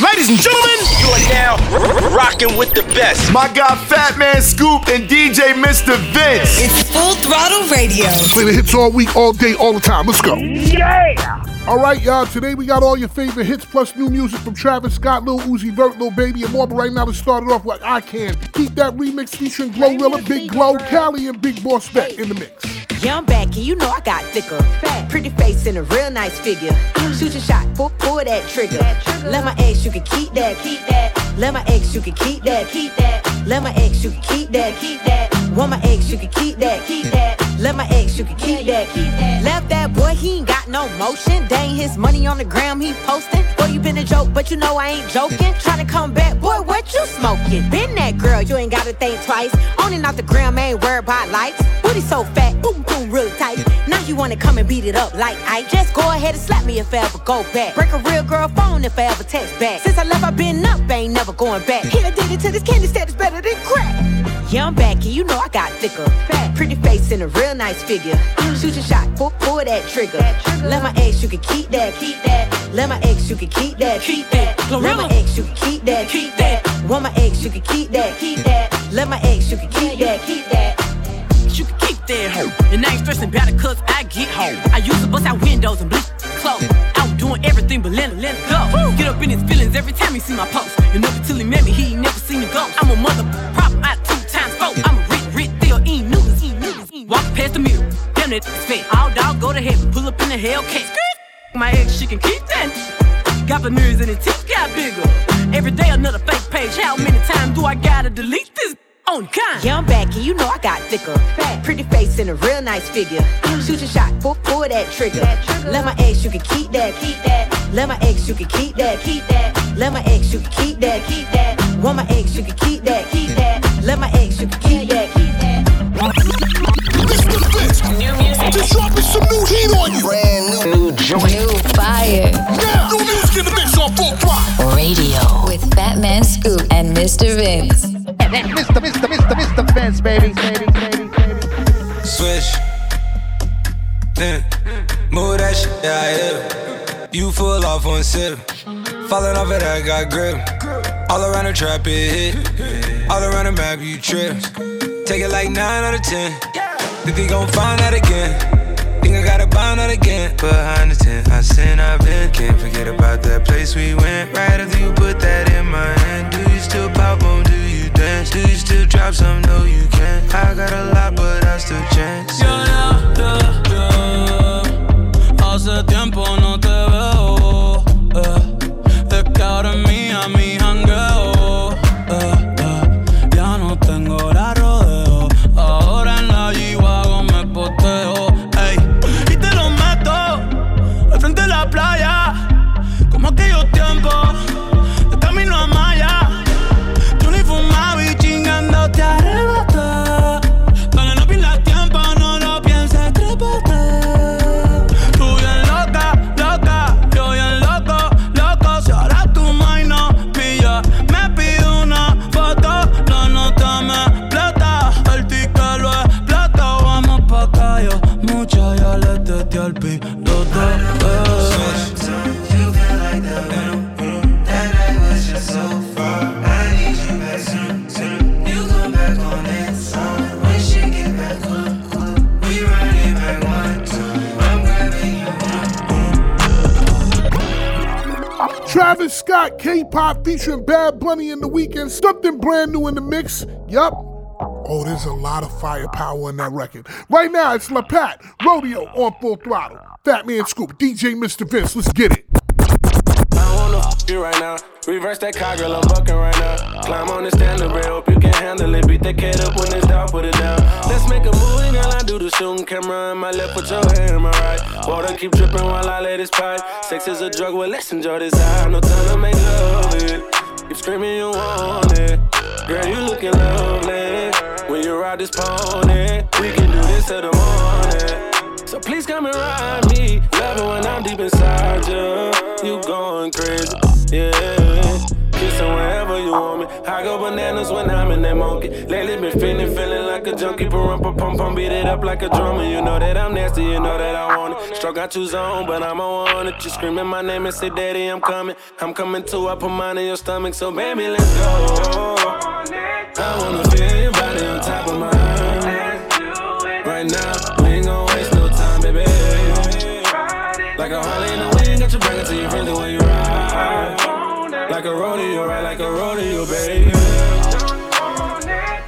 Ladies and gentlemen, you are now r- rocking with the best. My guy Fat Man Scoop and DJ Mr. Vince. It's Full Throttle Radio. Play the hits all week, all day, all the time. Let's go. Yeah! All right, y'all. Today we got all your favorite hits plus new music from Travis Scott, Lil Uzi Vert, Lil Baby, and more. But right now, let's start it off with I Can. Keep that remix featuring Glorilla, Big Glow, Cali, and Big Boss Vette in the mix. Yeah, I'm back, and you know I got thicker. Fat. Pretty face and a real nice figure. Shoot your shot, pull, pull that trigger. Let my ass you can keep that, keep that. Let my ex, you can keep that, keep that. Let my ex, you can keep that, keep that. Want my ex, you can keep that, keep that. Let my ex, you can keep that. Left that boy, he ain't got no motion. Dang his money on the gram, he posting. Boy, you been a joke, but you know I ain't joking. Tryna come back, boy, what you smoking? Been that girl, you ain't gotta think twice. On and off the gram, ain't worried about likes. Booty so fat, boom, boom, really tight. Now you wanna come and beat it up like I just go ahead and slap me if I ever go back. Break a real girl phone if I ever text back. Since I left, I been up, ain't never going back. Here I did it to this candy status better than crack. Yeah, I'm back, and you know I got thicker. Fat, pretty face and a real nice figure. Shoot your shot, pull, pull that trigger. Let my ex, you can keep that, keep that. Let my ex, you can keep that, keep that. Let my ex, you can keep that, keep that. Want my ex, you can keep that, keep that. Let my ex, you can keep that, keep that. You can keep that. And I ain't stressing about it cause I get home. I used to bust out windows and bleach clothes. Doing everything but let, let it go. Get up in his feelings every time he see my post. And up until he met me, he ain't never seen a ghost. I'm a mother problem damn it, it's. All dog go to heaven, pull up in the Hellcat. My ex, she can keep that. Got the mirrors and the teeth got bigger. Every day another fake page. How many times do I gotta delete this? On kind. Yeah, I'm back, and you know I got thicker. Fat, pretty face and a real nice figure. Mm. Shoot your shot, pull, pull that trigger. Let my ex, you can keep that, keep that. Let my ex, you can keep that, keep that. Let my ex, you can keep that, keep that. Want my ex, you can keep that, keep that. Let my ex, you can keep that, keep that. Mr. Vince. New music. Just dropping some new heat on you. Brand new. New joint. New fire. Now, new music in the mix on full throttle. Radio. With Fatman Scoop and Mr. Vince. Mr. Mr. Mr. Mr. Vince, baby. baby, baby, baby. Switch. Then mm. move that shit, yeah, yeah. You full off one sip. Falling off it, I got grip. All around the trap, it hit. All around the map, you trip. Take it like 9 out of 10. Think they gon' find out again. Think I gotta find out again. Behind the tent, I sin, I've been. Can't forget about that place we went. Right after you put that in my hand. Do you still pop on? Do you dance? Do you still drop some? No, you can't. I got a lot, but I still chance. Yeah, yeah, yeah, yeah. Hace tiempo new in the mix. Yup. Oh, there's a lot of firepower in that record. Right now, it's Lah Pat, Rodeo on full throttle. Fat Man Scoop, DJ Mr. Vince, let's get it. You right now. Reverse that car, girl, I'm bucking right now. Climb on the stand up, hope you can handle it. Beat that cat up when it's down, put it down. Let's make a movie, girl. I do the shooting camera in my left, put your hand in my right. Water keep dripping while I let it pipe. Sex is a drug, well, let's enjoy this high. No time to make love it. Keep screaming, you want it. Girl, you looking lovely. When you ride this pony, we can do this till the morning. So please come and ride me. Love it when I'm deep inside you. You going crazy, yeah. Kissing wherever you want me. I go bananas when I'm in that monkey. Lately been feeling, feeling like a junkie. Pump, pump, pump, beat it up like a drummer. You know that I'm nasty, you know that I want it. Struck out two zone, but I'm on it. You screaming my name and say, Daddy, I'm coming. I'm coming too. I put mine in your stomach, so baby, let's go. I wanna feel your body on top of mine. Right now, we ain't gon' waste no time, baby. Like a Harley Like a rodeo, ride like a rodeo, baby.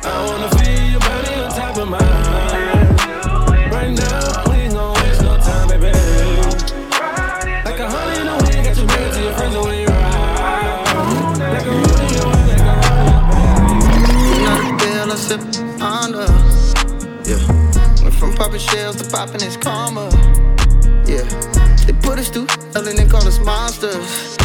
I wanna feel your body on top of mine. Right now, we ain't gon' waste no time, baby. Like a Harley in the wind, got you bring to your friends the way you ride. Like a rodeo, like a Another bill, I sip Honda. Yeah. Went from popping shells to popping his karma. Yeah. They put us through hell and they call us monsters.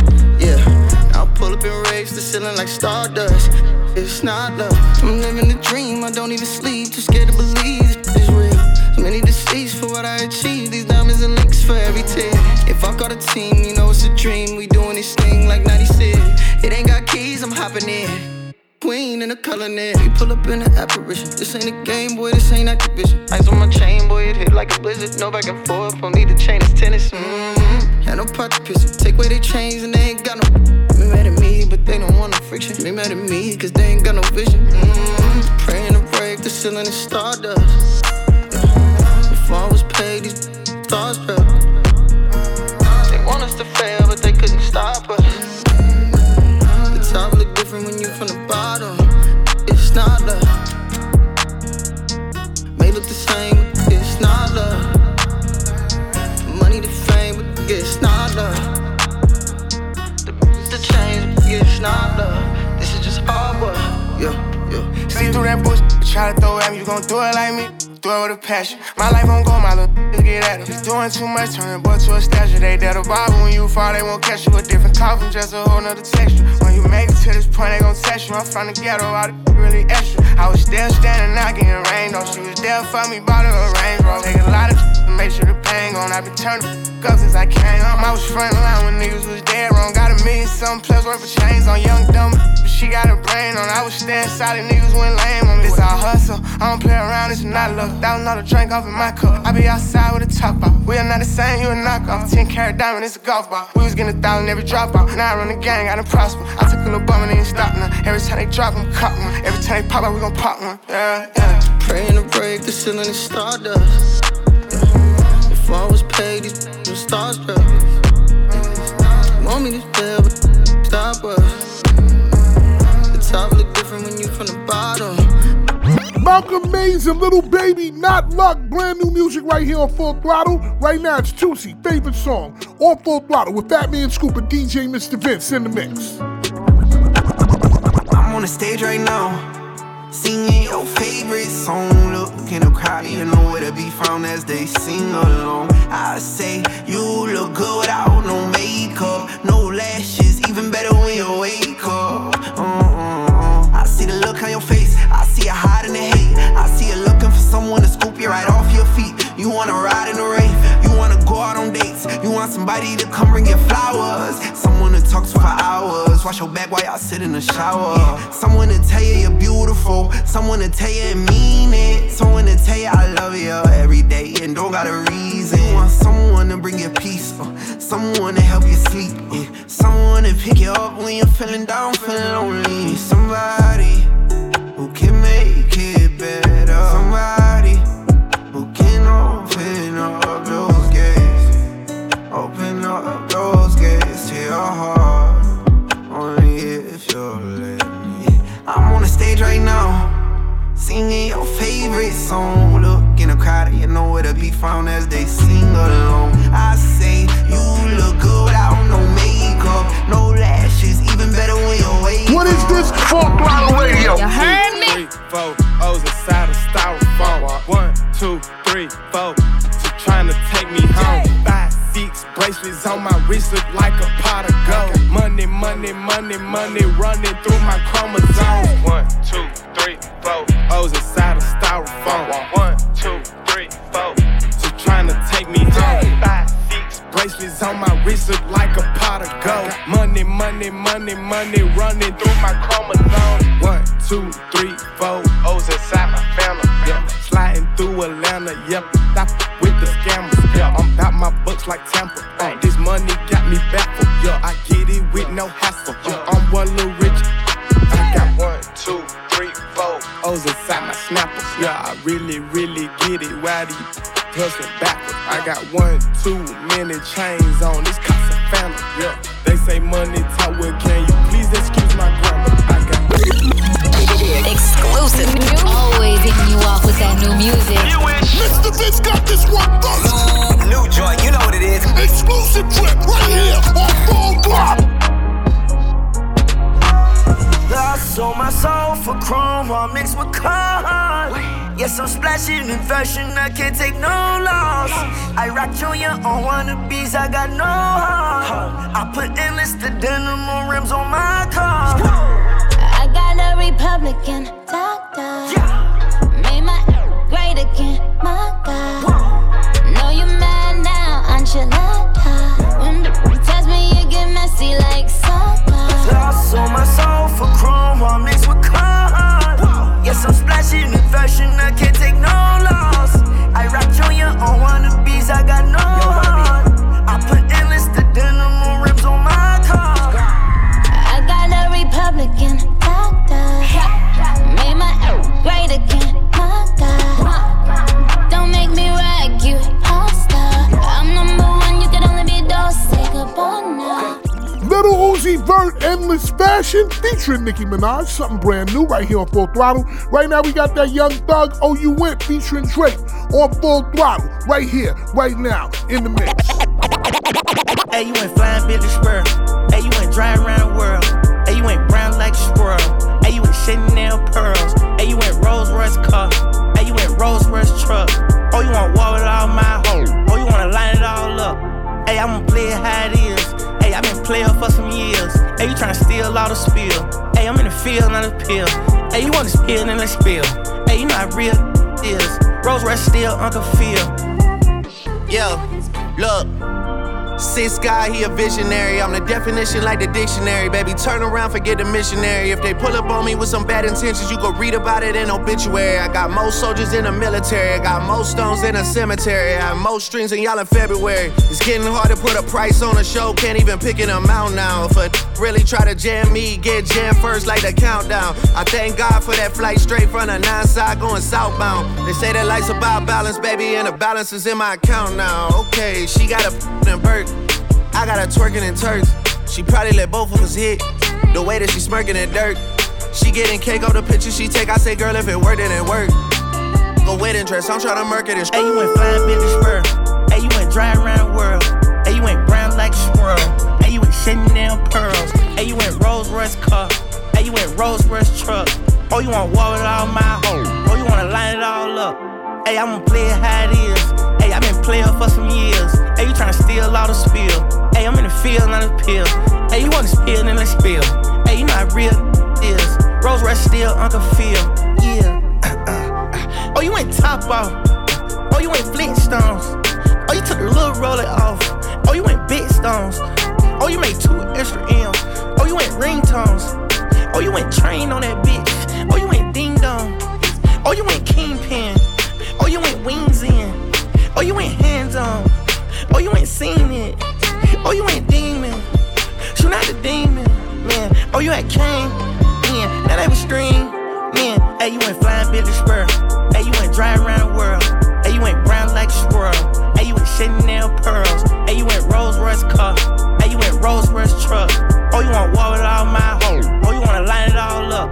The ceiling like stardust. It's not love. I'm living a dream. I don't even sleep. Too scared to believe is real. So many deceits for what I achieve. These diamonds and links for every tear. If I got a team, you know it's a dream. We doing this thing like 96. It ain't got keys, I'm hopping in. Queen in the color. We pull up in an apparition. This ain't a game, boy. This ain't Activision. Ice on my chain, boy. It hit like a blizzard. No back and forth. Don't need the chain. It's tennis. Mm-hmm. Had no pot to piss. Take away their chains and they ain't got no. They don't want no friction. They mad at me, cause they ain't got no vision. Mm-hmm. Praying to break the ceiling is stardust. If I was paid, these starstruck. They want us to fail, but they couldn't stop us. The top look different when you from the bottom. It's not love. May look the same, but it's not love. Money to fame, but it's not love. Not love. This is just hard work. Yeah, yeah. See through that bullshit, try to throw at me, you gon' do it like me. Do it with a passion. My life won't go, my little get at it. Doing too much, turning boy to a statue. They dead a Bible when you fall, they won't catch you. A different coffin, just a whole nother texture. When you make it to this point, they gon' test you. I'm from the ghetto, all the really extra. I was still standing out, getting rained on. She was there for me, bought her a Range Rover. Take a lot of to make sure the pain gone. I been turning up since I came home. I was front line when niggas was dead wrong. Got a million something plus worth of chains on young dumb. But she got a brain on. I was staying solid, niggas went lame on me. This all hustle. I don't play around, it's not love. Thousand dollar drink off in my cup. I be outside with a top off. We are not the same, you a knockoff. 10 carat diamond, it's a golf ball. We was getting a thousand every drop off. Now I run the gang, I done prosper. I took a little bum and ain't stop now. Every time they drop, I'm cop one. Every time they pop out, we gon' pop one. Yeah, yeah. Praying to break the ceiling is stardust. Yeah. If I was paid, these was starstruck. Yeah. Want me to fail, but stop us. The top look different when you from the bottom. Malcolm Mays and Little Baby, Not Luck, brand new music right here on Full Throttle. Right now it's Toosii, favorite song, on Full Throttle with Fat Man Scoop and DJ Mr. Vince in the mix. I'm on the stage right now, singing your favorite song. Look in the crowd, you know where to be found as they sing along. I say you look good without no makeup, no lashes, even better when you wake up. Uh-uh-uh. I see the look on your face, I see you hiding the hate. I see you looking for someone to scoop you right off your feet. You wanna ride in the rave, somebody to come bring you flowers, someone to talk to for hours. Wash your back while y'all sit in the shower. Someone to tell you you're beautiful, someone to tell you and mean it, someone to tell you I love you every day and don't got a reason. You want someone to bring you peace, uh, someone to help you sleep, yeah. someone to pick you up when you're feeling down, feeling lonely. Somebody stage right now, singing your favorite song. Look in the crowd, you know where to be found as they sing along. I say you look good without no makeup, no lashes, even better when you wake What is this? Full Throttle Radio. You heard me? Three, four, O's inside of styrofoam. One, two, three, four. She trying to take me home. Five, bracelets on my wrist look like a pot of gold. Money, money, money, money running through my chromosomes. One, two, three, four. O's inside of styrofoam. One, two, three, four. She trying to take me home. Five, six bracelets on my wrist look like a pot of gold. Money, money, money, money running through my chromosomes. One, two, three, four O's inside my family. Yeah. Sliding through Atlanta, yep. Stop with the scammers. Yeah. I'm about my bucks like Tampa. Uh, this money got me baffled. Yeah. I get it with no hassle. Yeah. I'm one little rich. I got one, two, three, four O's inside my snappers. Yeah, I really, really get it. Why do you hustling backwards? I got one, too many chains on. This casa family. Yeah. They say money talk. Well, can you please excuse Exclusive. Always hitting you off with that new music. Mr. Vince got this one first. New joint, you know what it is. Exclusive trip right here on Full Drop. I sold my soul for chrome while mixed with corn. Yes, I'm splashing in fashion, I can't take no loss. I rock Junior on wannabes, I got no heart. I put endless the denim on rims on my car. I Republican doctor. Made my great again, my God. Know you mad now, enchilada. When you touch me, you get messy like soda. I sold my soul for chrome while mixed with corn. Yes, I'm splashing in fashion, I can't take no loss. I rock Junya Watanabes, I got no Endless Fashion, featuring Nicki Minaj, something brand new right here on Full Throttle. Right now we got that Young Thug, Oh You Went, featuring Drake on Full Throttle, right here, right now, in the mix. Hey, you went flying Billy Spur. Hey, you went driving around the world. Hey, you went brown like a squirrel. Hey, you went Chanel pearls. Hey, you went Rolls Royce car. Hey, you went Rolls Royce truck. Oh, you want war with all my hoes. Oh, you wanna line it all up. Hey, I'm gonna play it how it is. Hey, I've been playing for some years. Hey, you tryna steal all the spill. Hey, I'm in the field, not a pill. Hey, you want to spill, then let's spill. Hey, you how real is. Rolls Royce still Uncle Phil. Yo, look. Sis guy, he a visionary. I'm the definition like the dictionary, baby. Turn around, forget the missionary. If they pull up on me with some bad intentions, you go read about it in obituary. I got most soldiers in the military. I got most stones in a cemetery. I have most strings in y'all in February. It's getting hard to put a price on a show. Can't even pick an amount now. If a really try to jam me, get jammed first like the countdown. I thank God for that flight straight from the nine side going southbound. They say that life's about balance, baby, and the balance is in my account now. Okay, she got a f***ing Burke. I got her twerking in Turks. She probably let both of us hit. The way that she smirking in dirt. She getting cake off the picture she take. I say, girl, if it worked, then it worked. Go wedding dress, I'm tryna murk it and Hey, you went flying Billy Spur. Hey, you went driving around the world. Hey, you went brown like a squirrel. Hey, you went Chanel pearls. Hey, you went Rolls Royce car. Hey, you went Rolls Royce truck. Oh, you want war with all my hoes. Oh, you wanna line it all up. Hey, I'm gonna play it how it is. Hey, I've been playing for some years. Hey, you tryna steal all the spill. Hey, I'm in the field, not a pill. Hey, you wanna spill, then let's spill. Hey, you how real is. Rolls Royce still Uncle Phil. Yeah. oh, you went top off. Oh, you went Flintstones. Oh, you took the little roller off. Oh, you went big stones. Oh, you made two extra M's. Oh, you went ringtones. Oh, you went train on that bitch. Oh, you went ding dong. Oh, you went kingpin. Oh, you went wings in. Oh, you went hands on. Oh, you ain't seen it. Oh, you ain't demon. Shoot out the demon, man. Oh, you had Kane, man. Now that was stream, man. Hey, you went flying Billy Spur. Hey, you went driving around the world. Hey, you went brown like a squirrel. Hey, you went Chanel pearls. Hey, you went Rolls Royce car. Hey, you went Rolls Royce truck. Oh, you want war with all my hoes. Oh, you wanna line it all up.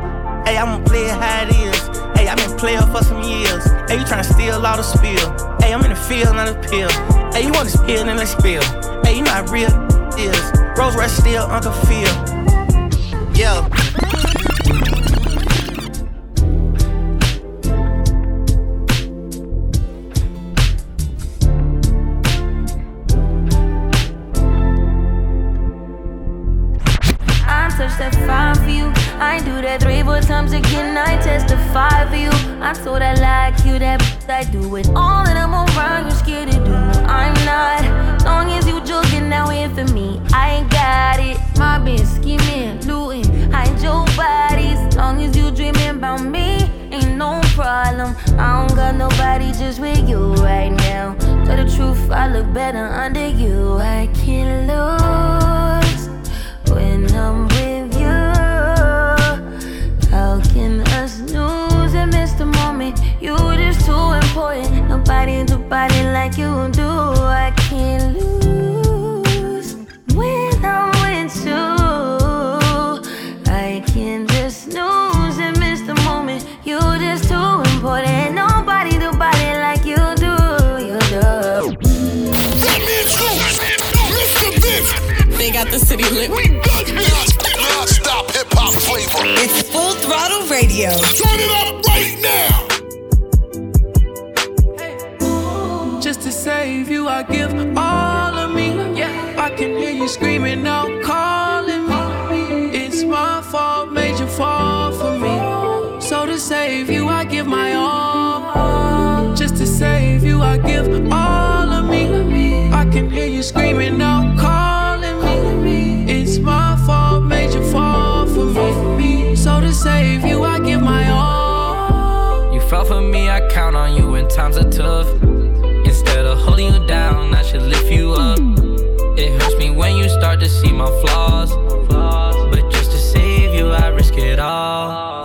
Hey, I'm gonna play it how it is. Hey, I've been playing for some years. Hey, you tryna steal all the spill. I'm in the field, not a pill. Hey, you wanna spill, then let's spill. Hey, you not real is. Rolls Royce still Uncle Phil. Yo. For you. I'm so that like you, that I do it all, and I'm around. You're scared to do I'm not. Long as you joking out here for me, I ain't got it. Mobbing, scheming, looting, hide your bodies. Long as you dreaming about me, ain't no problem. I don't got nobody just with you right now. Tell the truth, I look better under you. I can't lose when I'm with too important. Nobody do body like you do. I can't lose when I'm with you. I can't just snooze and miss the moment. You just too important. Nobody do body like you do. You do. They got the city lit. We got Non-stop hip hop flavor. It's full throttle radio. Turn it up right now. Save you, I give all of me. Yeah, I can hear you screaming out, calling me. It's my fault, made you fall for me. So to save you, I give my all. Just to save you, I give all of me. I can hear you screaming out, calling me. It's my fault, made you fall for me. So to save you, I give my all. You fell for me, I count on you when times are tough. You down, I should lift you up. It hurts me when you start to see my flaws. But just to save you, I risk it all.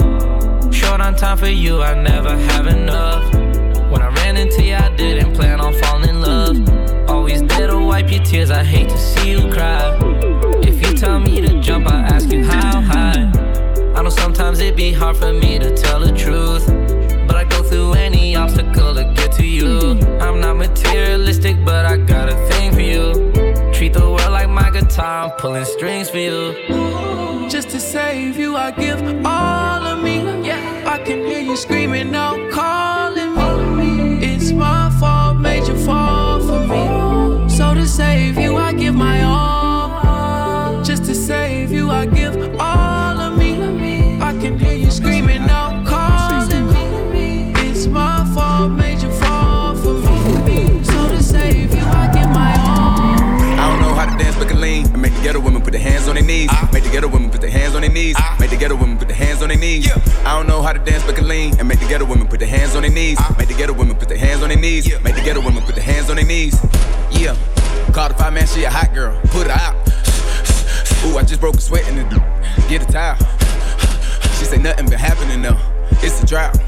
Short on time for you, I never have enough. When I ran into you, I didn't plan on falling in love. Always there to wipe your tears, I hate to see you cry. If you tell me to jump, I ask you how high. I know sometimes it be hard for me to tell the truth. I'm pulling strings for you. Just to save you, I give all of me. Yeah, I can hear you screaming out, calling me. It's my fault, made you fall for me. So to save you, I give my all. Just to save you, I give all of me. I can hear you screaming out, on their knees. Ah. Make the ghetto women put their hands on their knees. Ah. Make the ghetto women put their hands on their knees. I don't know how to dance, but can lean. And make the ghetto women put their hands on their knees. Ah. Make the ghetto women put their hands on their knees. Make the ghetto women put their hands on their knees. Yeah. Call the five man, she a hot girl. Put her out. Ooh, I just broke a sweat in the Get a towel. She say nothing been happening though. It's a drought.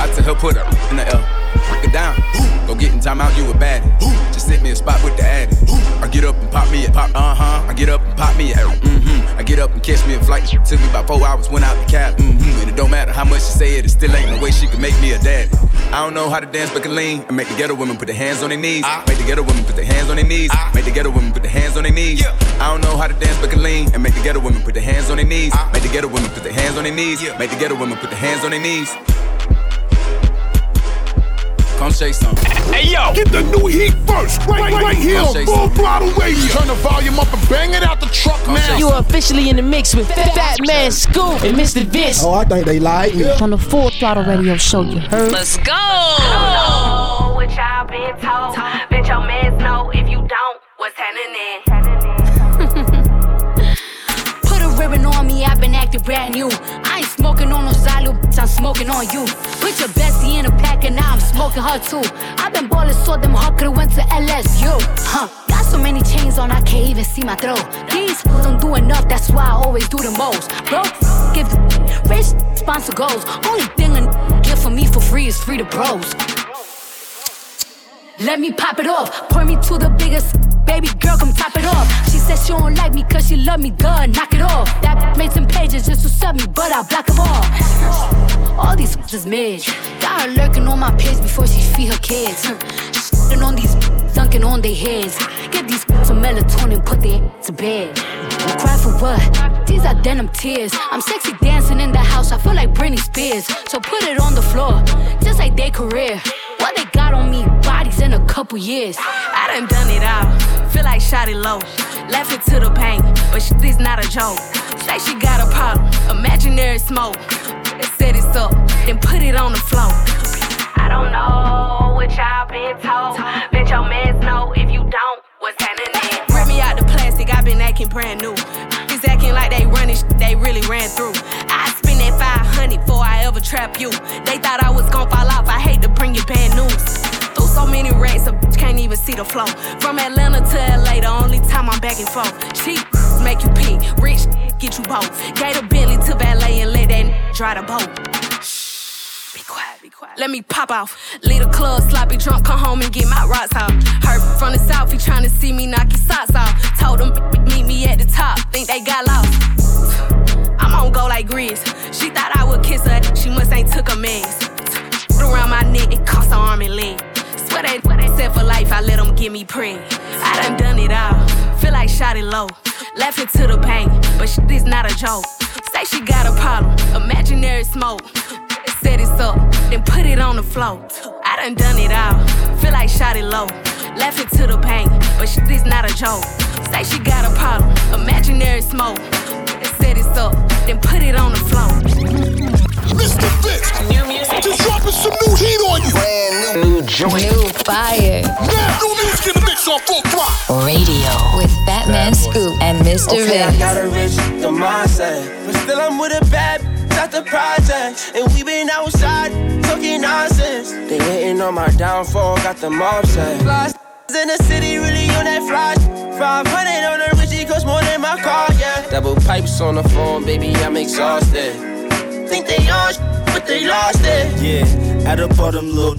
I tell her put her in the L. Get down. Go get in time out, you a baddie. Just sit me a spot with the addy. I get up and pop me a pop, uh huh. I get up and pop me a mm-hmm. I get up and catch me a flight. Took me about four hours, went out the cab. Mm-hmm. And it don't matter how much she say it, it still ain't no way she can make me a daddy. I don't know how to dance, but can lean. And make the ghetto women put their hands on their knees. Make the ghetto women put their hands on their knees. Make the ghetto women put their hands on their knees. Yeah. I don't know how to dance, but can lean. And make the ghetto women put their hands on their knees. Make the ghetto women put their hands on their knees. Yeah. Make the ghetto women put their hands on their knees. Come shake some. Hey yo, get the new heat first, right, right, right here on Full. Throttle Radio. Turn the volume up and bang it out the truck now. You are officially in the mix with Fat Man Scoop and Mr. Vince. Oh, I think they like me. On the Full Throttle Radio Show, you heard? Let's go. know what y'all been told. Bet your mans know if you don't, what's happening? Acting brand new. I ain't smoking on no Zylu, bitch, I'm smoking on you. Put your bestie in a pack and now I'm smoking her too. I've been ballin' so them hard could've went to LSU. Huh, got so many chains on, I can't even see my throat. These don't do enough, that's why I always do the most. Bro, give the rich sponsor goals. Only thing a get for me for free is free to bros. Let me pop it off. Point me to the biggest. Baby girl, come top it off. She said she don't like me cause she love me. Duh, knock it off. That made some pages just to sub me, but I block them all. All these is mid. Got her lurking on my page before she feed her kids. Shitting on these dunking on their heads. Get these some melatonin, put their to bed. I Cry for what? These are denim tears. I'm sexy dancing in the house. I feel like Britney Spears. So put it on the floor, just like their career. What they got on me? Bodies in a couple years. I done done it all. Feel like shot it low. It to the pain, but shit is not a joke. Say she got a problem, imaginary smoke. Set it up, then put it on the floor. I don't know what y'all been told. Bet your mans know if you don't, what's happening? Rip me out the plastic, i been acting brand new. He's acting like they running sh- they really ran through. 500 before I ever trap you. They thought I was gon' fall off, I hate to bring you bad news. Through so many racks, a bitch can't even see the flow. From Atlanta to LA, the only time I'm back and forth. Cheap make you pee, rich get you both. Gave a Bentley to valet and let that dry the boat. Be quiet, be quiet. Let me pop off. Leave the club, sloppy drunk, come home and get my rocks off. Heard from the south, he tryna see me knock his socks off. Told him meet me at the top, think they got lost. I'm on go like Grizz. She thought I would kiss her, she must ain't took a mess. Put around my neck, it cost an arm and leg. Swear swear they said for life, I let them give me prey. I done done it all, feel like shot it low. Laughing to the pain, but shit is not a joke. Say she got a problem, imaginary smoke. Set it up, then put it on the floor. I done done it all, feel like shot it low. Laughing to the pain, but shit is not a joke. Say she got a problem, imaginary smoke. Set it up, then put it on the floor. Mr. Vince, new music. Just dropping some new heat on you. Brand new, new joint. New fire. Now, new music in the mix on full throttle. Radio with Fatman Scoop and Mr. Okay, Vince. I got a rich, the mindset. But still, I'm with a bad bitch at the project. And we been outside talking nonsense. They hating on my downfall, got the mob set. Flies in the city, really on that fly. 500 on the Richie cost more than my car, yeah. Double pipes on the phone, baby, I'm exhausted. Think they on, but they lost it. Yeah, at the bottom, little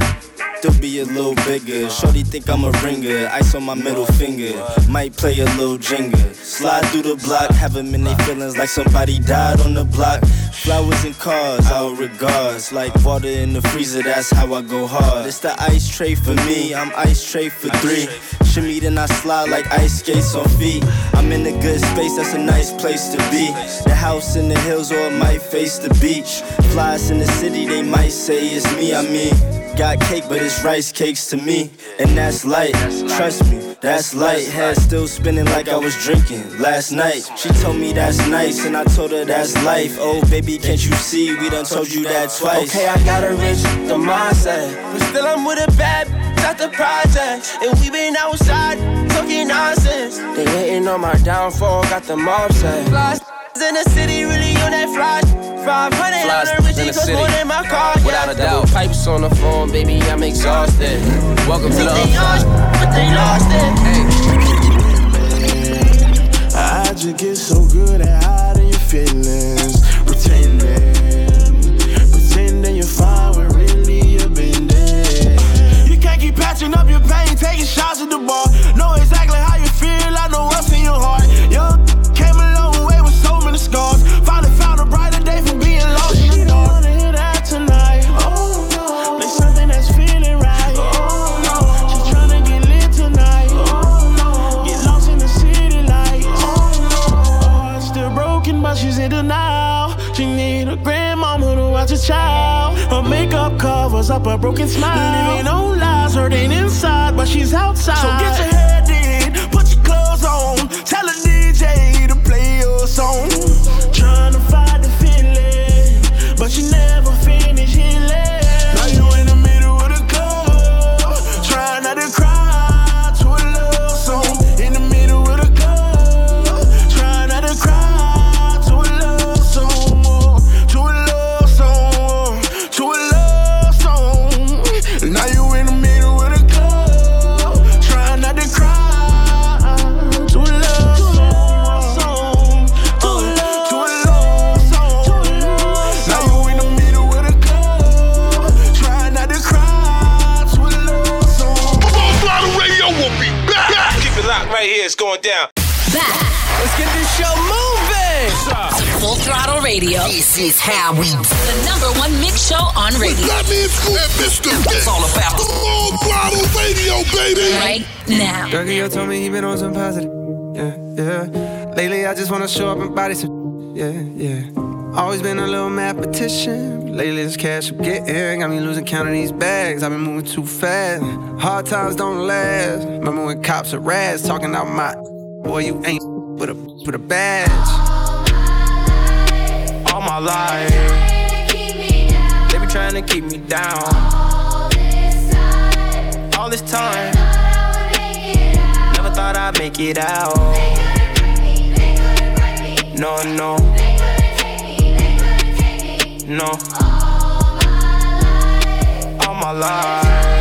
to be a little bigger. Shorty think I'm a ringer, ice on my middle finger. Might play a little jingle. Slide through the block, have them in feelings like somebody died on the block. Flowers and cars, our regards. Like water in the freezer, that's how I go hard. It's the ice tray for me, I'm ice tray for three. Shimmy, then I slide like ice skates on feet. I'm in a good space, that's a nice place to be. The house in the hills, or it might face the beach. Flies in the city, they might say it's me, I mean. Got cake, but it's rice cakes to me. And that's light, trust me, that's light. Head still spinning like I was drinking last night. She told me that's nice, and I told her that's life. Oh, baby, can't you see? We done told you that twice. Okay, I got a rich, the mindset. But still, I'm with a bad bitch at the project. And we been outside talking nonsense. They hating on my downfall, got the mob set. Flies in the city, really on that flash. 500 Flies on the Richie in the cost city. more than my car, Without yeah. a doubt. Pipes on the phone, baby, I'm exhausted. Welcome to the they upside. They lost it. I just get so good at hiding your feelings, pretending, pretending you're fine when really you've been dead. You can't keep patching up your pain, taking shots at the bar. Is how we do. The number one mix show on radio. Fatman Scoop and Mr. Vince. all about the Full throttle radio, baby. Right now. Girl, told me he been on some positive. Yeah, yeah. Lately, I just wanna show up and body some. Yeah, yeah. Always been a little mathematician. but Lately, this cash I'm getting got me losing count of these bags. I've been moving too fast. Hard times don't last. Remember when cops are rats talking out my boy, you ain't with a with a badge. All my life. They be trying to keep me down. All this time, never thought I'd make it out. No, no, no. All my life, they be trying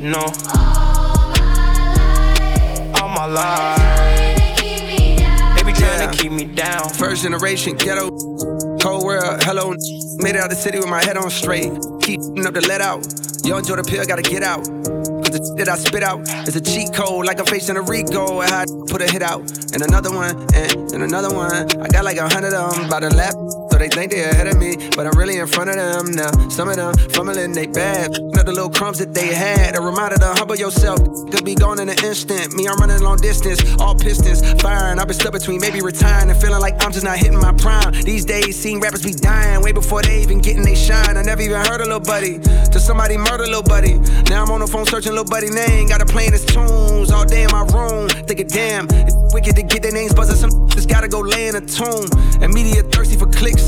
No. All my life. They be trying to keep me down. First generation ghetto, cold world, hello. Made it out the city with my head on straight. Keep up the let out. enjoy the Pill gotta get out. Cause the shit that I spit out is a cheat code, like I'm facing a Rico. And I put a hit out. And another one, and, and another one. I got like a hundred of them by the lap. They think they ahead of me, but I'm really in front of them now. Some of them fumbling they bad. Know the little crumbs that they had. A reminder to humble yourself. Could be gone in an instant. Me, I'm running long distance. All pistons firing. I've been stuck between maybe retiring and feeling like I'm just not hitting my prime. These days, seeing rappers be dying way before they even getting they shine. I never even heard a little buddy. Till somebody murder little buddy. Now I'm on the phone searching little buddy name. Got to playing his tunes all day in my room. Thinking, damn, it's wicked to get their names buzzing. Some just gotta go lay in a tomb. And media thirsty for clicks.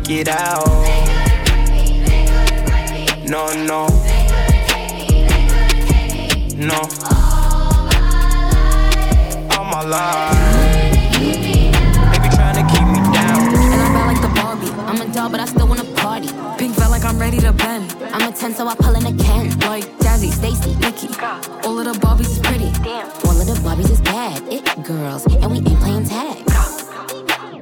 make it out. No, no, no. All my life, they be trying to keep me down. And I'm bad like the Barbie. I'm a doll, but I still wanna party. Pink felt like I'm ready to bend. I'm a 10, so I pull in a Ken. Like Jazzy, Stacy, Nikki. All of the Barbies is pretty. Damn. All of the Barbies is bad. It girls, and we ain't playing tag.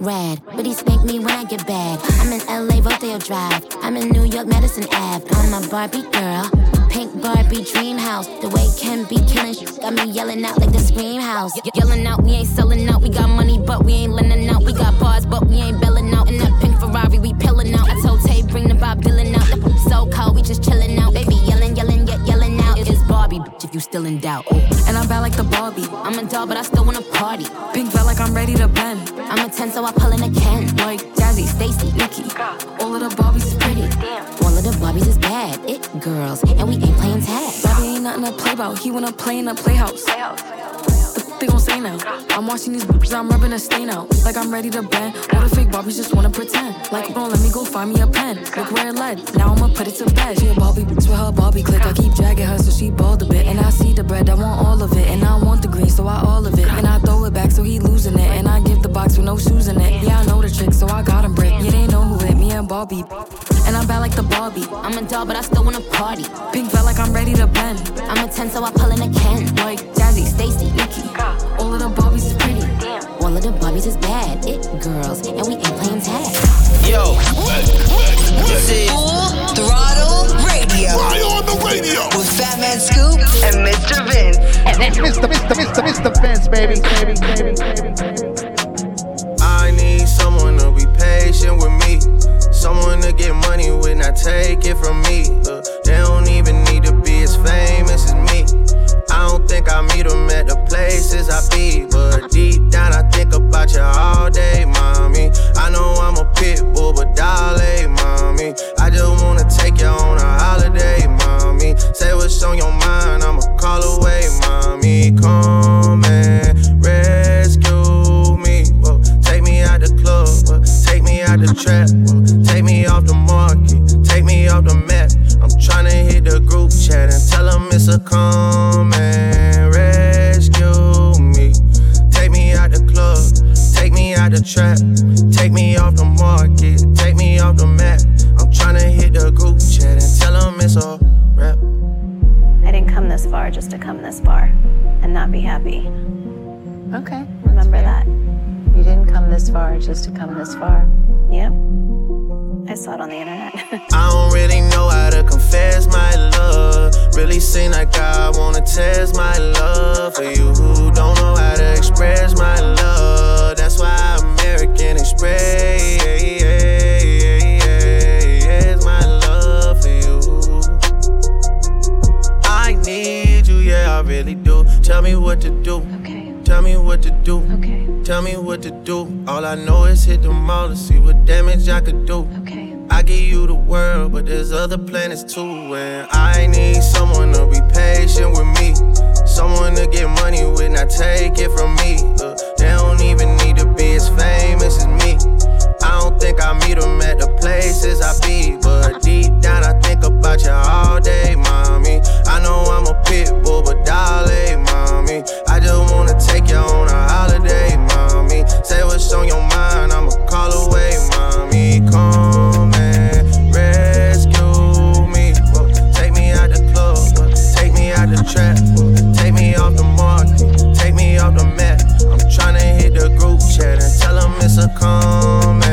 Rad, but he spank me when I get bad. I'm in LA, Rodeo Drive. I'm in New York, Madison Ave. I'm a Barbie girl. Pink Barbie dream house. The way Ken be killing shit got me yelling out like the scream house. Ye- yelling out, we ain't selling out. We got money, but we ain't lending out. We got bars, but we ain't belling out. In that pink Ferrari, we pillin' out. I told Tay, bring the Bob Dylan out. The so cold, we just chillin' out. Baby, yelling, yelling, yet yelling out. It's Barbie, bitch, if you still in doubt. And I'm bad like the Barbie. I'm a doll, but I still wanna party. Pink felt like I'm ready to bend. I'm a 10, so I pull in a Ken. Like Jazzy, Stacy, Nikki. All of the Barbies is pretty. All of the Barbies is bad. It girls, and we ain't playing tag. Bobby ain't nothing to play about. He wanna play in a playhouse. What they gon' say now? I'm watching these bitches, I'm rubbing a stain out. Like I'm ready to bend. All the fake Barbies just wanna pretend. Like, don't let me go find me a pen. Look where it led. Now I'ma put it to bed. She a Barbie bitch with her Barbie click. I keep dragging her so she bald a bit. And I see the bread, I want all of it. And I want the green, so I all of it. And I throw it back so he losing it. And I give the box with no shoes in it. Yeah, I know the trick, so I got him brick. Yeah, they know who hit me and Barbie. And I'm bad like the Barbie. I'm a doll, but I still wanna party. Pink felt like I'm ready to bend. I'm a 10, so I pull in a Ken. Like Mr. Mr. Mr. Mr. Vince, baby, baby, baby. I need someone to be patient with me. Someone to get money when I take it from me. Uh, they don't even need to be as famous as me. I don't think I meet them at the places I be. But deep down, I think about you all day, away, mommy, come and rescue me. Whoa, take me out the club, whoa, take me out the trap. Whoa. This far just to come this far. Yep. I saw it on the internet. I don't really know how to confess my love. Really seem like I wanna test my love for you who don't know how to express my love. That's why American Express my love for you. I need you, yeah, I really do. Tell me what to do. Okay. Tell me what to do. Okay. Tell me what to do. All I know is hit the mall to see what damage I could do. Okay. I give you the world, but there's other planets too. And I need someone to be patient with me. Someone to get money with, not take it from me. Uh, they don't even need to be as famous as me. Think I meet them at the places I be. But deep down, I think about you all day, mommy. I know I'm a pit bull, but darling, mommy. I just wanna take you on a holiday, mommy. Say what's on your mind, I'ma call away, mommy. Come and rescue me. Take me out the club, take me out the trap, take me off the market, take me off the map. I'm tryna hit the group chat and tell them it's a come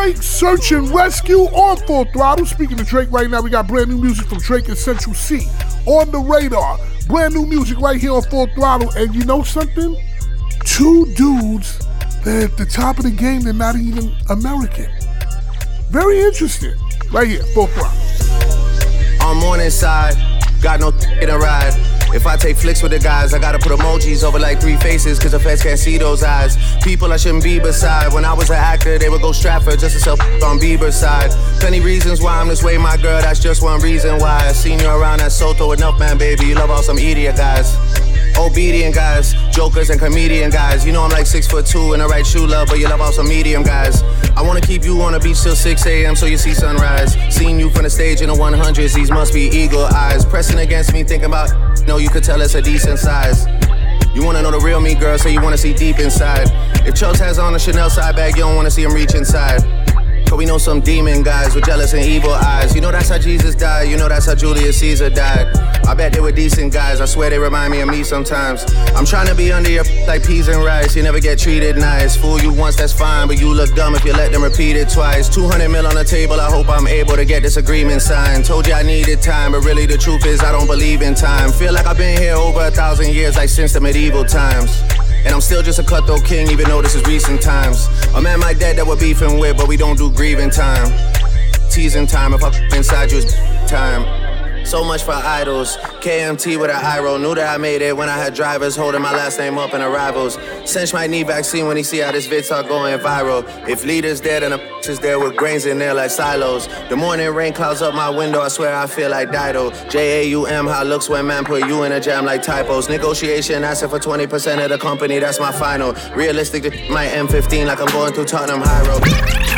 Drake Search and Rescue on Full Throttle. Speaking of Drake right now, we got brand new music from Drake and Central Cee on the radar. Brand new music right here on Full Throttle. And you know something? Two dudes that at the top of the game, they're not even American. Very interesting. Right here, Full Throttle. on Morningside. Got no in a ride. If I take flicks with the guys, I gotta put emojis over like three faces, cause the feds can't see those eyes. People I shouldn't be beside. When I was an actor, they would go Stratford just to sell on Bieber's side. Plenty reasons why I'm this way, my girl, that's just one reason why. I seen you around at Soto enough, man, baby. You love all some idiot guys. Obedient guys, jokers and comedian guys. You know I'm like six foot two in the right shoe love, but you love all some medium guys. I wanna keep you on the beach till 6 a.m. so you see sunrise. Seeing you from the stage in the 100s, these must be eagle eyes. Pressing against me, thinking about, no, you could tell it's a decent size. You wanna know the real me, girl, so you wanna see deep inside. If Chubbs has on a Chanel side bag, you don't wanna see him reach inside. Cause we know some demon guys with jealous and evil eyes. You know that's how Jesus died, you know that's how Julius Caesar died. I bet they were decent guys, I swear they remind me of me sometimes. I'm trying to be under your like peas and rice, you never get treated nice. Fool you once, that's fine, but you look dumb if you let them repeat it twice. 200 mil on the table, I hope I'm able to get this agreement signed. Told you I needed time, but really the truth is I don't believe in time. Feel like I've been here over a thousand years, like since the medieval times. And I'm still just a cutthroat king, even though this is recent times. A man my dad that we're beefing with, but we don't do grieving time. Teasing time, if I inside you, it's time. So much for idols. KMT with an eye roll. Knew that I made it when I had drivers holding my last name up in arrivals. Cinch might need vaccine when he see how this vid start going viral. If leaders dead and f- is there with grains in there like silos. The morning rain clouds up my window. I swear I feel like Dido. J A U M, how looks when man put you in a jam like typos. Negotiation asking for 20% of the company. That's my final. Realistic, my M15 like I'm going through Tottenham High Road.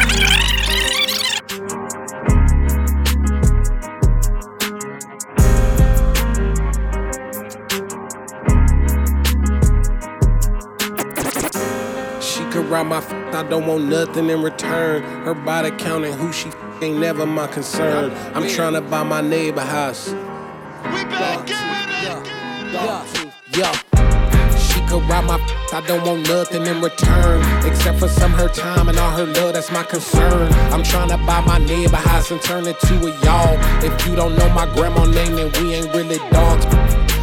Don't want nothing in return. Her body counting who she f- ain't never my concern. I'm trying to buy my neighbor house. We back yeah. She could ride my f- I don't want nothing in return. Except for some her time and all her love, that's my concern. I'm trying to buy my neighbor house and turn it to a y'all. If you don't know my grandma name, then we ain't really dogs.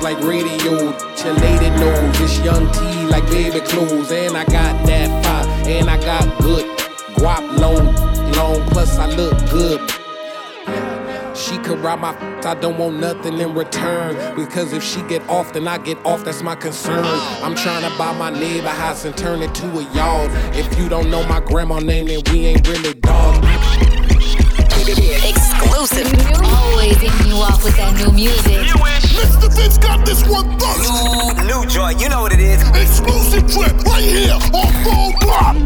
bras like radio. Chillated nose, it's young T like baby clothes. And I got that fire, and I got good guap long, long. Plus I look good. She could ride my I don't want nothing in return. Because if she get off, then I get off, that's my concern. I'm trying to buy my neighbor house and turn it to a yard. If you don't know my grandma name, then we ain't really dogs. Exclusive. Always hitting you off with that new music. You, Mr. Vince got this one first. New, new joint, you know what it is. Exclusive trip right here on Full Block.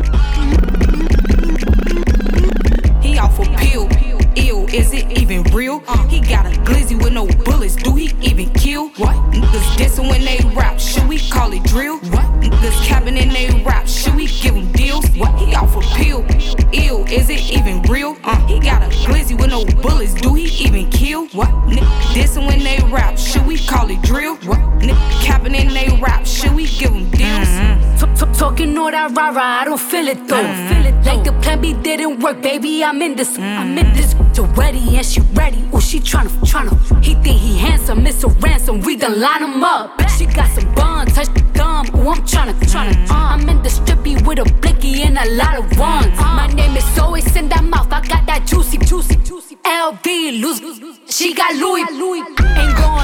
He off a pill. Ew, is it even real? He got a glizzy with no bullets. Do he even kill? What? Niggas dissing when they rap. Should we call it drill? What? Niggas capping in they rap. Should we give him deals? What? He off a pill. Ew, is it even real? Uh, he got a glizzy with no bullets. Do he even kill? What? Niggas dissing when they rap. Should we call it drill? What? Niggas capping in they rap. Should we give him deals? Mm-hmm. Talk, talking all that rah rah, I don't feel it though. Mm-hmm. Feel it like the plan B didn't work, baby. I'm in this, I'm in mm-hmm. this. To ready and she ready. Ooh, she tryna, tryna. He think he handsome, Mr. Ransom. We done line him up. She got some bun, touch the thumb. Ooh, I'm tryna, tryna. Uh, I'm in the strippy with a blicky and a lot of ones. My name is always in that mouth. I got that juicy, juicy, juicy. LV, lose. She got Louis. Ain't gon'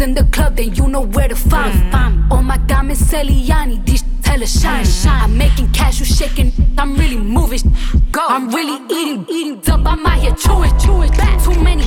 this in the club, then you know where to find mm. me. All my diamond Celiani, these tell us shine, shine. I'm making cash, you shaking. I'm really moving. Go. I'm really eating, eating up. I'm out here chewing, chewing. Back. Too many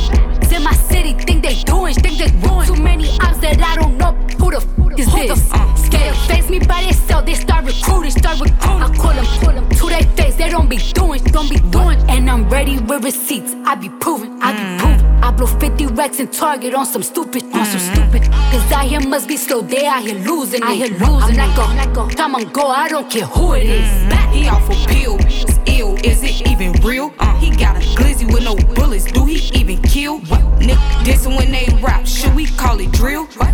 in my city think they doing, think they ruin. Too many ops that I don't know who the f is this. Mm. Scared face me by themselves, they start recruiting, start recruiting. I call them, call them to their face, they don't be doing, don't be doing. And I'm ready with receipts, I be proving, I be proving. I blow 50 racks and target on some stupid, on some mm-hmm. stupid. Cause I here must be slow, they out here losing it. I here losing I go, I go, come on, go, I don't care who it is. Mm-hmm. He off a pill, it's ill, is it even real? Uh, he got a glizzy with no bullets, do he even kill? What? Nick dissing when they rap, should we call it drill? What?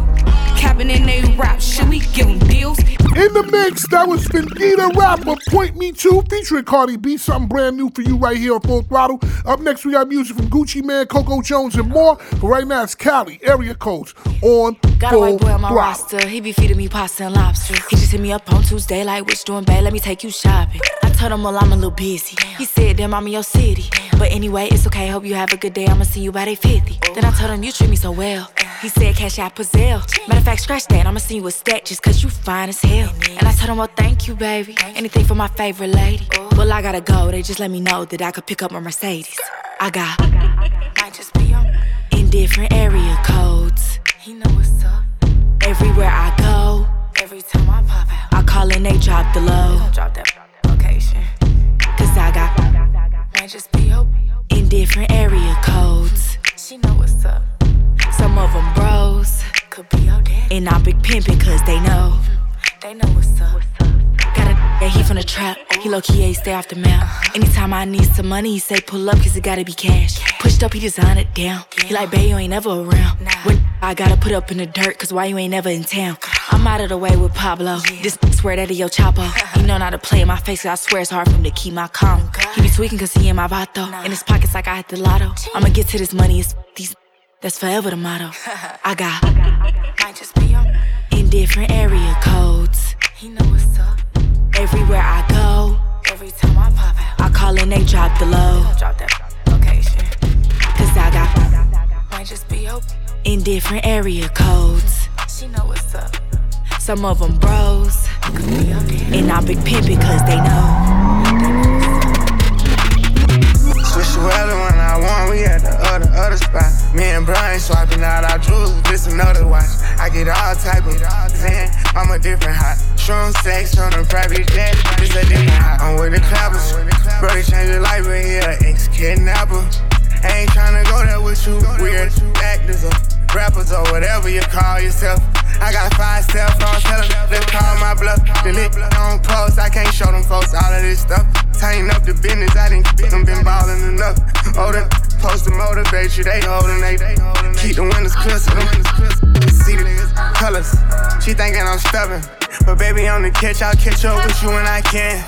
Capping in they rap, should we give them deals? In the mix, that was FendiDa Rappa, Point Me To, featuring Cardi B. Something brand new for you right here on Full Throttle. Up next, we got music from Gucci Mane, Coco Jones, and more. But right now, it's Kaliii, area codes on Got a Full white boy on my Throttle. roster. He be feeding me pasta and lobster. He just hit me up on Tuesday, like, what you doing, babe? Let me take you shopping. I told him, well, I'm a little busy. He said, damn, I'm in your city. But anyway, it's okay. Hope you have a good day. I'ma see you by day 50. Then I told him, you treat me so well. He said, cash out Pazelle. Matter of fact, scratch that. I'ma see you with stack just cause you fine as hell. And I told him, well, thank you, baby. Anything for my favorite lady. Well, I gotta go. They just let me know that I could pick up my Mercedes. I got might just be on in different area codes. He know what's up. Everywhere I go, every time I pop out, I call and they drop the low. Drop that location. Cause I got might just be open in different area codes. She know what's up. Some of them bros could be your dad. And I big pimpin' cause they know. Mm-hmm. They know what's up. Got a yeah, he from the trap. He low key ain't stay off the map. Uh-huh. Anytime I need some money, he say pull up cause it gotta be cash. Pushed up, he design it down. He like, babe, you ain't never around. When I gotta put up in the dirt cause why you ain't never in town? I'm out of the way with Pablo. This bitch swear that he your chapo. He know not to play in my face cause I swear it's hard for him to keep my calm. He be tweaking cause he in my vato. In his pockets like I hit the lotto. I'ma get to this money, it's these. That's forever the motto. I got might just be on in different area codes. He know what's up. Everywhere I go, every time I pop out, I call and they drop the low. Drop that location. Cause I got might just be open in different area codes. She know what's up. Some of them bros, and I big pimp because they know. Switch the weather when I want, we at the other, other spot. Me and Brian swapping out our jewels, this another watch. I get all type of fan, I'm a different hot. Strong sex on a private jet, this a different hot. I'm with the clappers, bro, they changed your life, but he a ex-kidnapper. Ain't tryna go there with you, weird actors or rappers or whatever you call yourself. I got five cell phones, tell them, let's call my bluff. The lit on post, I can't show them folks all of this stuff. Tighten up the business, I didn't them been ballin' enough. Older supposed to motivate you, they holdin' they keep the windows clear so them see the colors. She thinking I'm stubborn, but baby on the catch, I'll catch up with you when I can.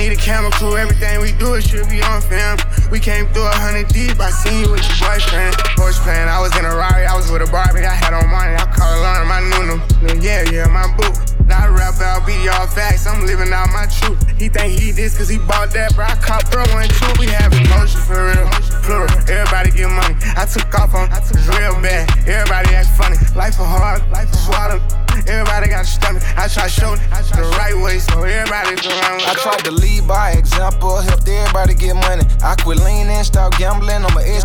Need a camera crew, everything we do it should be on film. We came through a hundred deep, I seen you with your boyfriend. Horse playing, I was in a Rari, I was with a Barbie, I had on money, I call her my new Yeah, yeah, my boo. Not rap out, be all facts, I'm living out my truth. He think he this cause he bought that, bro. I caught bro two. We have emotion for real. Plural, everybody get money. I took off on took real bad. Everybody act funny. Life a hard, life a swallow. Everybody got a stomach. I try to show the right way so everybody around. I tried to lead by example, helped everybody get money. I quit leaning, start gambling on my ex.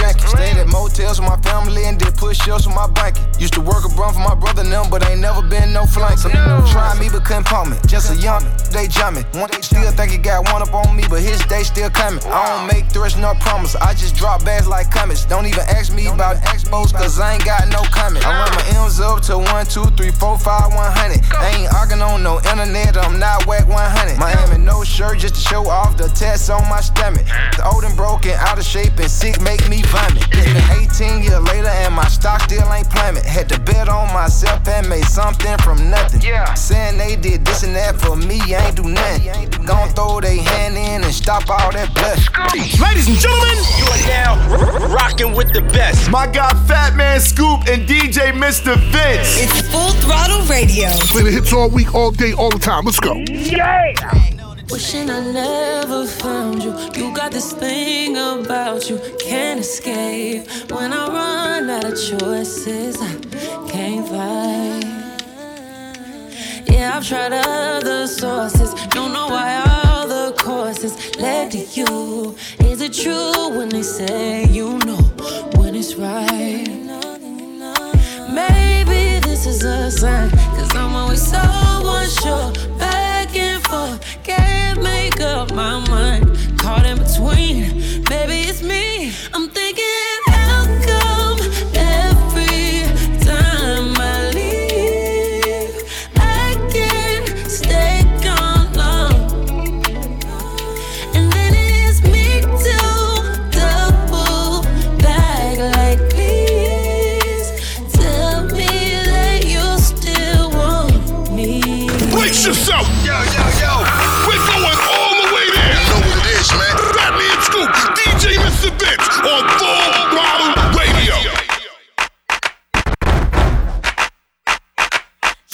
Jackie. Stayed at motels with my family and did push ups with my blanket. Used to work a run for my brother and them, but ain't never been no flank. Some no. try me but couldn't pump me. Just a young they jumping. One day still think he got one up on me, but his day still coming. I don't make threats nor promise. I just drop bags like comets. Don't even ask me about expos, cause I ain't got no comment. I run my M's up to one, two, three, four, five, one hundred. I ain't arguing on no internet, I'm not Wack 100. Miami no shirt just to show off the tats on my stomach. The old and broken, out of shape and sick make me vomit. It's been 18 years later and my stock still ain't plummet. Had to bet on myself and made something from nothing. Yeah. Saying they did this and that for me, I ain't do nothing. Gon' throw they hand in and stop all that blood. Ladies and gentlemen, you are now r- rocking with the best. My guy Fatman Scoop and DJ Mr. Vince. It's Full Throttle Radio. Play the hits all week, all day, all the time. Let's go. Yeah. Wishing I never found you. You got this thing about you, can't escape. When I run out of choices, I can't fight. Yeah, I've tried other sources. Don't know why all the courses led to you. Is it true when they say you know when it's right? Maybe this is a sign, cause I'm always so unsure. Back and forth, make up my mind. Caught in between, maybe it's me. I'm thinking, Yo, yo, yo. We're going all the way there. You know what it is, man. Fatman Scoop, DJ Mr. Vince on Full Throttle Radio.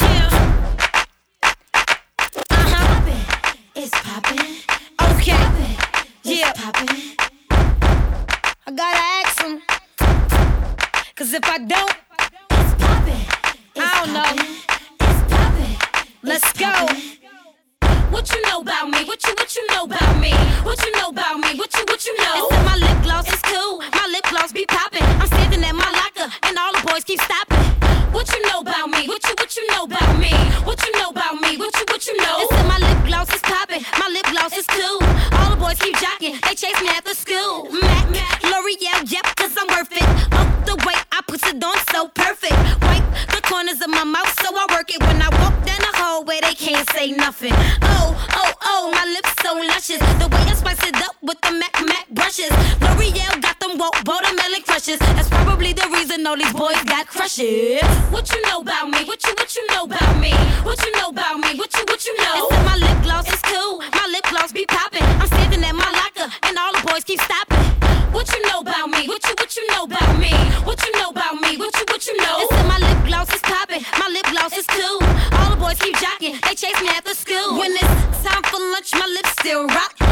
Yeah, it's poppin'. Okay. Yeah. I gotta ask him. Cause if I don't, I don't know. Let's go. What you know about me? What you what you know about me? What you know about me? What you what you know? In my lip gloss, it's cool. My lip gloss be popping. I'm standing at my locker, and all the boys keep stopping. What you know about me? What you what you know about me? What you know about me? What you what you know? In my lip gloss, it's popping. My lip gloss is cool. All the boys keep jocking. They chase me after school. Mac, L'Oreal, yep, cause I'm worth it. Up the way I put it on so perfect. Wipe the corners of my mouth so I work it. When I say nothing. Oh, oh, oh, my lips so luscious. The way I spice it up with the Mac Mac brushes. L'Oreal got them woke watermelon crushes. That's probably the reason all these boys got crushes. What you know about me? What you what you know about me? What you know about me? What you what you know? In my lip gloss, it's cool. My lip gloss be popping. I'm standing at my locker, and all the boys keep stopping. What you know about me? What you what you know about me? What you know about me? They chase me after school. When it's time for lunch, my lips still rock.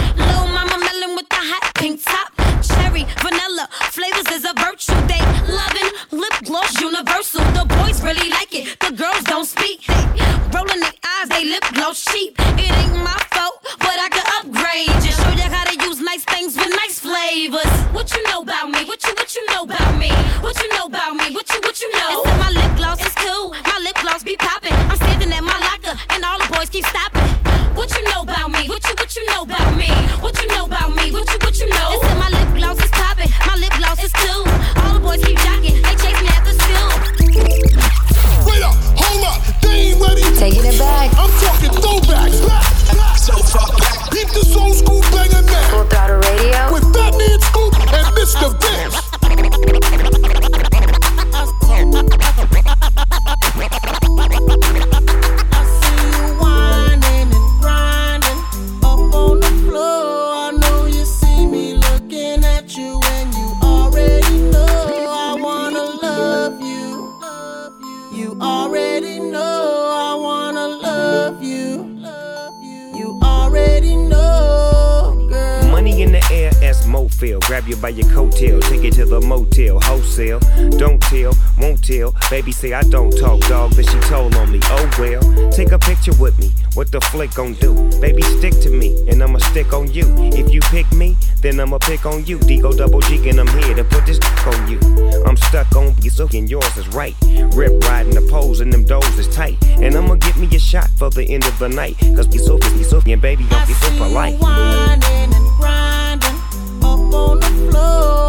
stick to me, and I'ma stick on you. If you pick me, then I'ma pick on you. Digo double G, and I'm here to put this on you. I'm stuck on you, and yours is right. Rip riding the poles, and them doors is tight. And I'ma give me a shot for the end of the night. Cause be so, be so, and baby, don't be so polite. Winding and grinding up on the floor.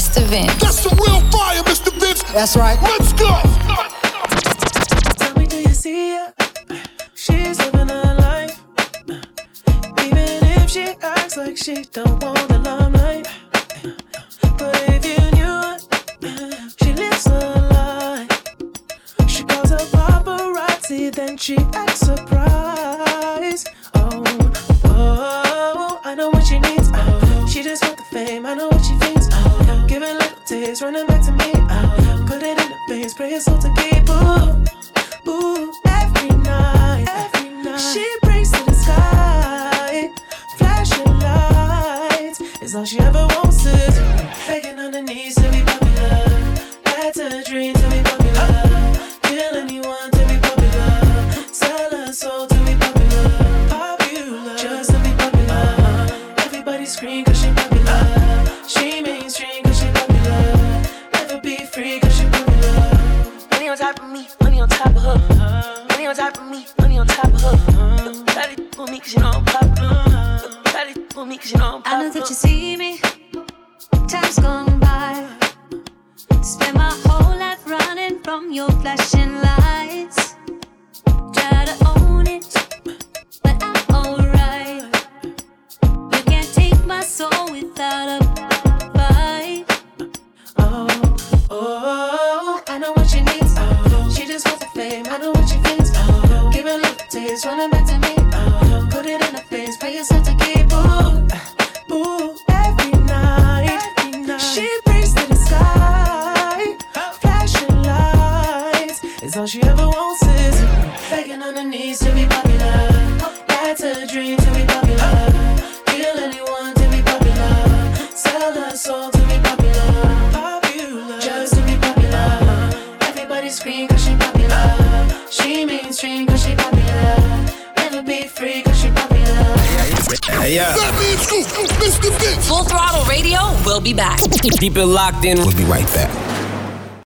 Mr. Vince. That's the real fire, Mr. Vince. That's right. Let's go. Tell me, do you see her? She's living her life. Even if she acts like she don't want to a dream to be then